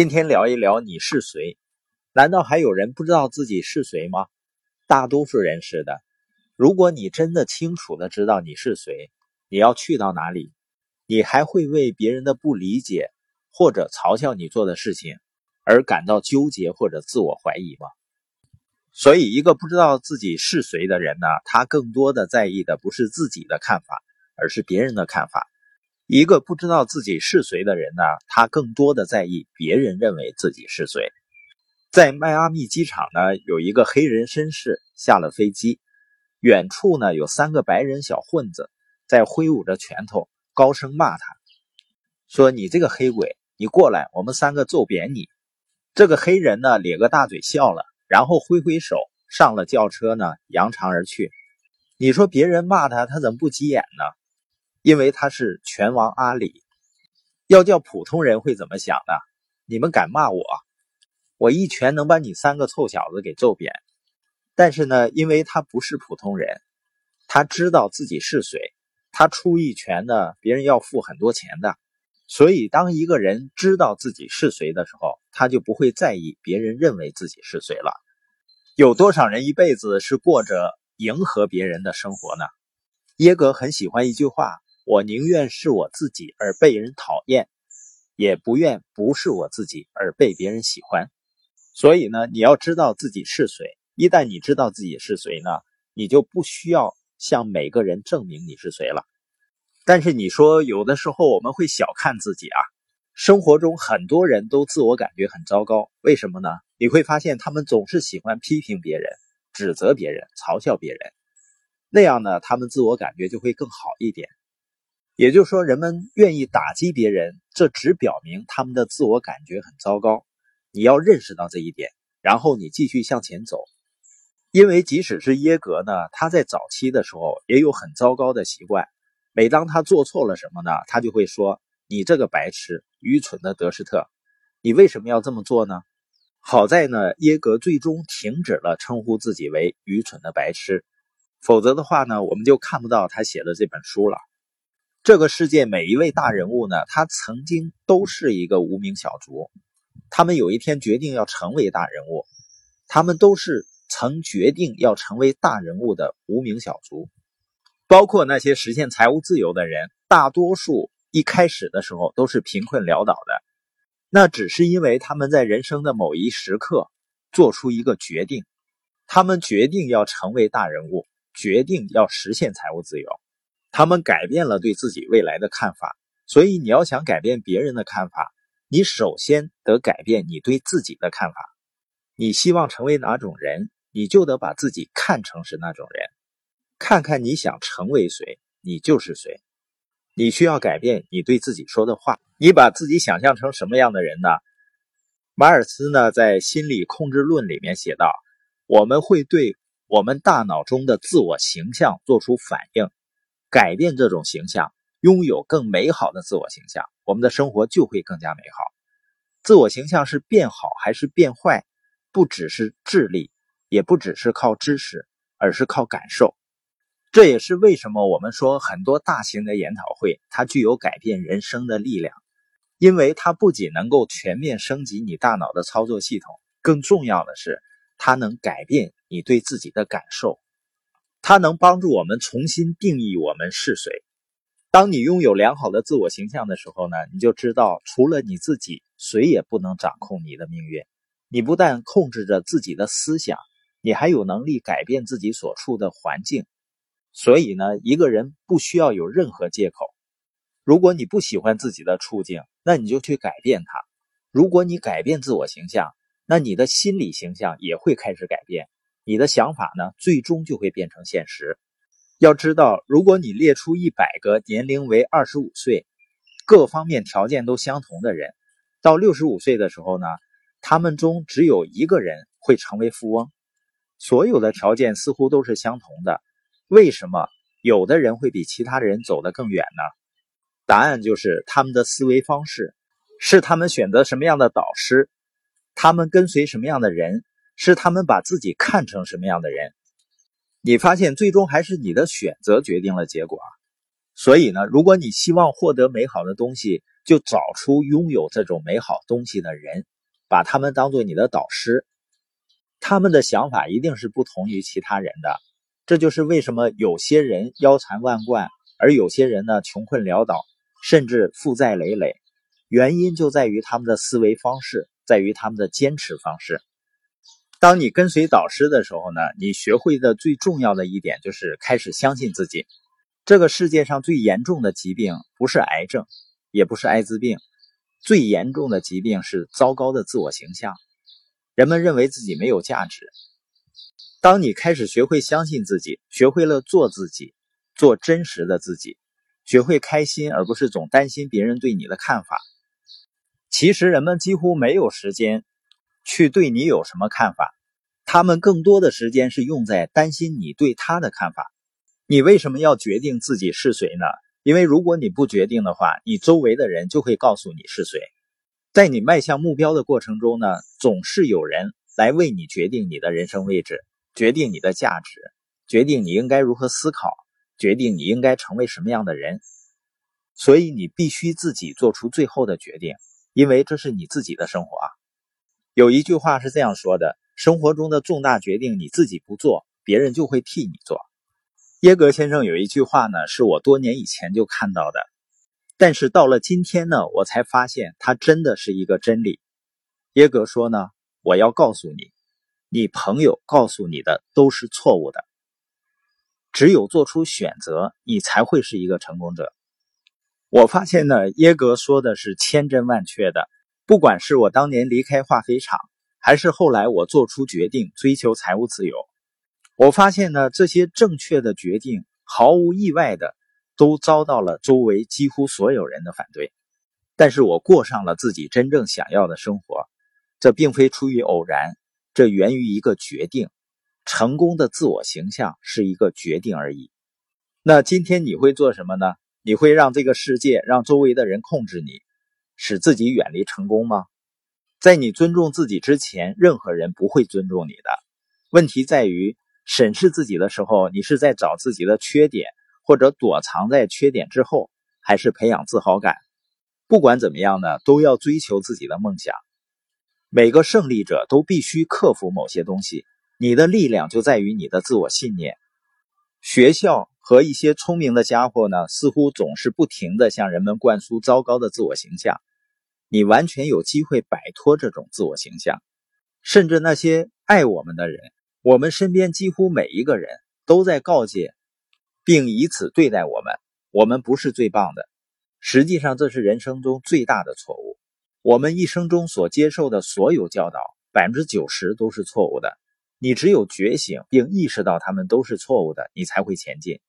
今天聊一聊你是谁？难道还有人不知道自己是谁吗？大多数人是的。如果你真的清楚的知道你是谁，你要去到哪里，你还会为别人的不理解或者嘲笑你做的事情而感到纠结或者自我怀疑吗？所以，一个不知道自己是谁的人呢，他更多的在意的不是自己的看法，而是别人的看法。一个不知道自己是谁的人呢，他更多的在意别人认为自己是谁。在迈阿密机场呢，有一个黑人绅士下了飞机，远处呢有三个白人小混子在挥舞着拳头，高声骂他，说：“你这个黑鬼，你过来，我们三个揍扁你！”这个黑人呢咧个大嘴笑了，然后挥挥手上了轿车呢，扬长而去。你说别人骂他，他怎么不急眼呢？因为他是拳王阿里，要叫普通人会怎么想呢？你们敢骂我，我一拳能把你三个臭小子给揍扁。但是呢，因为他不是普通人，他知道自己是谁，他出一拳呢，别人要付很多钱的。所以，当一个人知道自己是谁的时候，他就不会在意别人认为自己是谁了。有多少人一辈子是过着迎合别人的生活呢？耶格很喜欢一句话。我宁愿是我自己而被人讨厌，也不愿不是我自己而被别人喜欢。所以呢，你要知道自己是谁。一旦你知道自己是谁呢，你就不需要向每个人证明你是谁了。但是你说有的时候我们会小看自己啊。生活中很多人都自我感觉很糟糕，为什么呢？你会发现他们总是喜欢批评别人、指责别人、嘲笑别人，那样呢，他们自我感觉就会更好一点。也就是说，人们愿意打击别人，这只表明他们的自我感觉很糟糕。你要认识到这一点，然后你继续向前走。因为即使是耶格呢，他在早期的时候也有很糟糕的习惯。每当他做错了什么呢，他就会说：“你这个白痴、愚蠢的德施特，你为什么要这么做呢？”好在呢，耶格最终停止了称呼自己为愚蠢的白痴，否则的话呢，我们就看不到他写的这本书了。这个世界每一位大人物呢，他曾经都是一个无名小卒，他们有一天决定要成为大人物，他们都是曾决定要成为大人物的无名小卒。包括那些实现财务自由的人，大多数一开始的时候都是贫困潦倒的，那只是因为他们在人生的某一时刻做出一个决定，他们决定要成为大人物，决定要实现财务自由。他们改变了对自己未来的看法，所以你要想改变别人的看法，你首先得改变你对自己的看法。你希望成为哪种人，你就得把自己看成是那种人。看看你想成为谁，你就是谁。你需要改变你对自己说的话。你把自己想象成什么样的人呢？马尔斯呢，在《心理控制论》里面写道：“我们会对我们大脑中的自我形象做出反应。”改变这种形象，拥有更美好的自我形象，我们的生活就会更加美好。自我形象是变好还是变坏，不只是智力，也不只是靠知识，而是靠感受。这也是为什么我们说很多大型的研讨会，它具有改变人生的力量，因为它不仅能够全面升级你大脑的操作系统，更重要的是，它能改变你对自己的感受。它能帮助我们重新定义我们是谁。当你拥有良好的自我形象的时候呢，你就知道除了你自己，谁也不能掌控你的命运。你不但控制着自己的思想，你还有能力改变自己所处的环境。所以呢，一个人不需要有任何借口。如果你不喜欢自己的处境，那你就去改变它。如果你改变自我形象，那你的心理形象也会开始改变。你的想法呢，最终就会变成现实。要知道，如果你列出一百个年龄为二十五岁、各方面条件都相同的人，到六十五岁的时候呢，他们中只有一个人会成为富翁。所有的条件似乎都是相同的，为什么有的人会比其他人走得更远呢？答案就是他们的思维方式，是他们选择什么样的导师，他们跟随什么样的人。是他们把自己看成什么样的人，你发现最终还是你的选择决定了结果。所以呢，如果你希望获得美好的东西，就找出拥有这种美好东西的人，把他们当做你的导师。他们的想法一定是不同于其他人的。这就是为什么有些人腰缠万贯，而有些人呢穷困潦倒，甚至负债累累。原因就在于他们的思维方式，在于他们的坚持方式。当你跟随导师的时候呢，你学会的最重要的一点就是开始相信自己。这个世界上最严重的疾病不是癌症，也不是艾滋病，最严重的疾病是糟糕的自我形象。人们认为自己没有价值。当你开始学会相信自己，学会了做自己，做真实的自己，学会开心，而不是总担心别人对你的看法。其实人们几乎没有时间去对你有什么看法，他们更多的时间是用在担心你对他的看法。你为什么要决定自己是谁呢？因为如果你不决定的话，你周围的人就会告诉你是谁。在你迈向目标的过程中呢，总是有人来为你决定你的人生位置，决定你的价值，决定你应该如何思考，决定你应该成为什么样的人。所以你必须自己做出最后的决定。因为这是你自己的生活啊。有一句话是这样说的：生活中的重大决定，你自己不做，别人就会替你做。耶格先生有一句话呢，是我多年以前就看到的，但是到了今天呢，我才发现它真的是一个真理。耶格说呢：“我要告诉你，你朋友告诉你的都是错误的。只有做出选择，你才会是一个成功者。”我发现呢，耶格说的是千真万确的。不管是我当年离开化肥厂，还是后来我做出决定追求财务自由，我发现呢，这些正确的决定毫无意外的都遭到了周围几乎所有人的反对。但是我过上了自己真正想要的生活，这并非出于偶然，这源于一个决定。成功的自我形象是一个决定而已。那今天你会做什么呢？你会让这个世界、让周围的人控制你，使自己远离成功吗？在你尊重自己之前，任何人不会尊重你的。问题在于审视自己的时候，你是在找自己的缺点，或者躲藏在缺点之后，还是培养自豪感？不管怎么样呢，都要追求自己的梦想。每个胜利者都必须克服某些东西。你的力量就在于你的自我信念。学校。和一些聪明的家伙呢，似乎总是不停地向人们灌输糟糕的自我形象。你完全有机会摆脱这种自我形象。甚至那些爱我们的人，我们身边几乎每一个人都在告诫，并以此对待我们：我们不是最棒的。实际上，这是人生中最大的错误。我们一生中所接受的所有教导，百分之九十都是错误的。你只有觉醒并意识到他们都是错误的，你才会前进。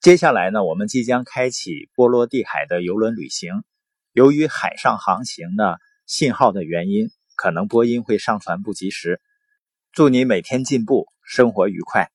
接下来呢，我们即将开启波罗的海的游轮旅行。由于海上航行的信号的原因，可能播音会上传不及时。祝你每天进步，生活愉快。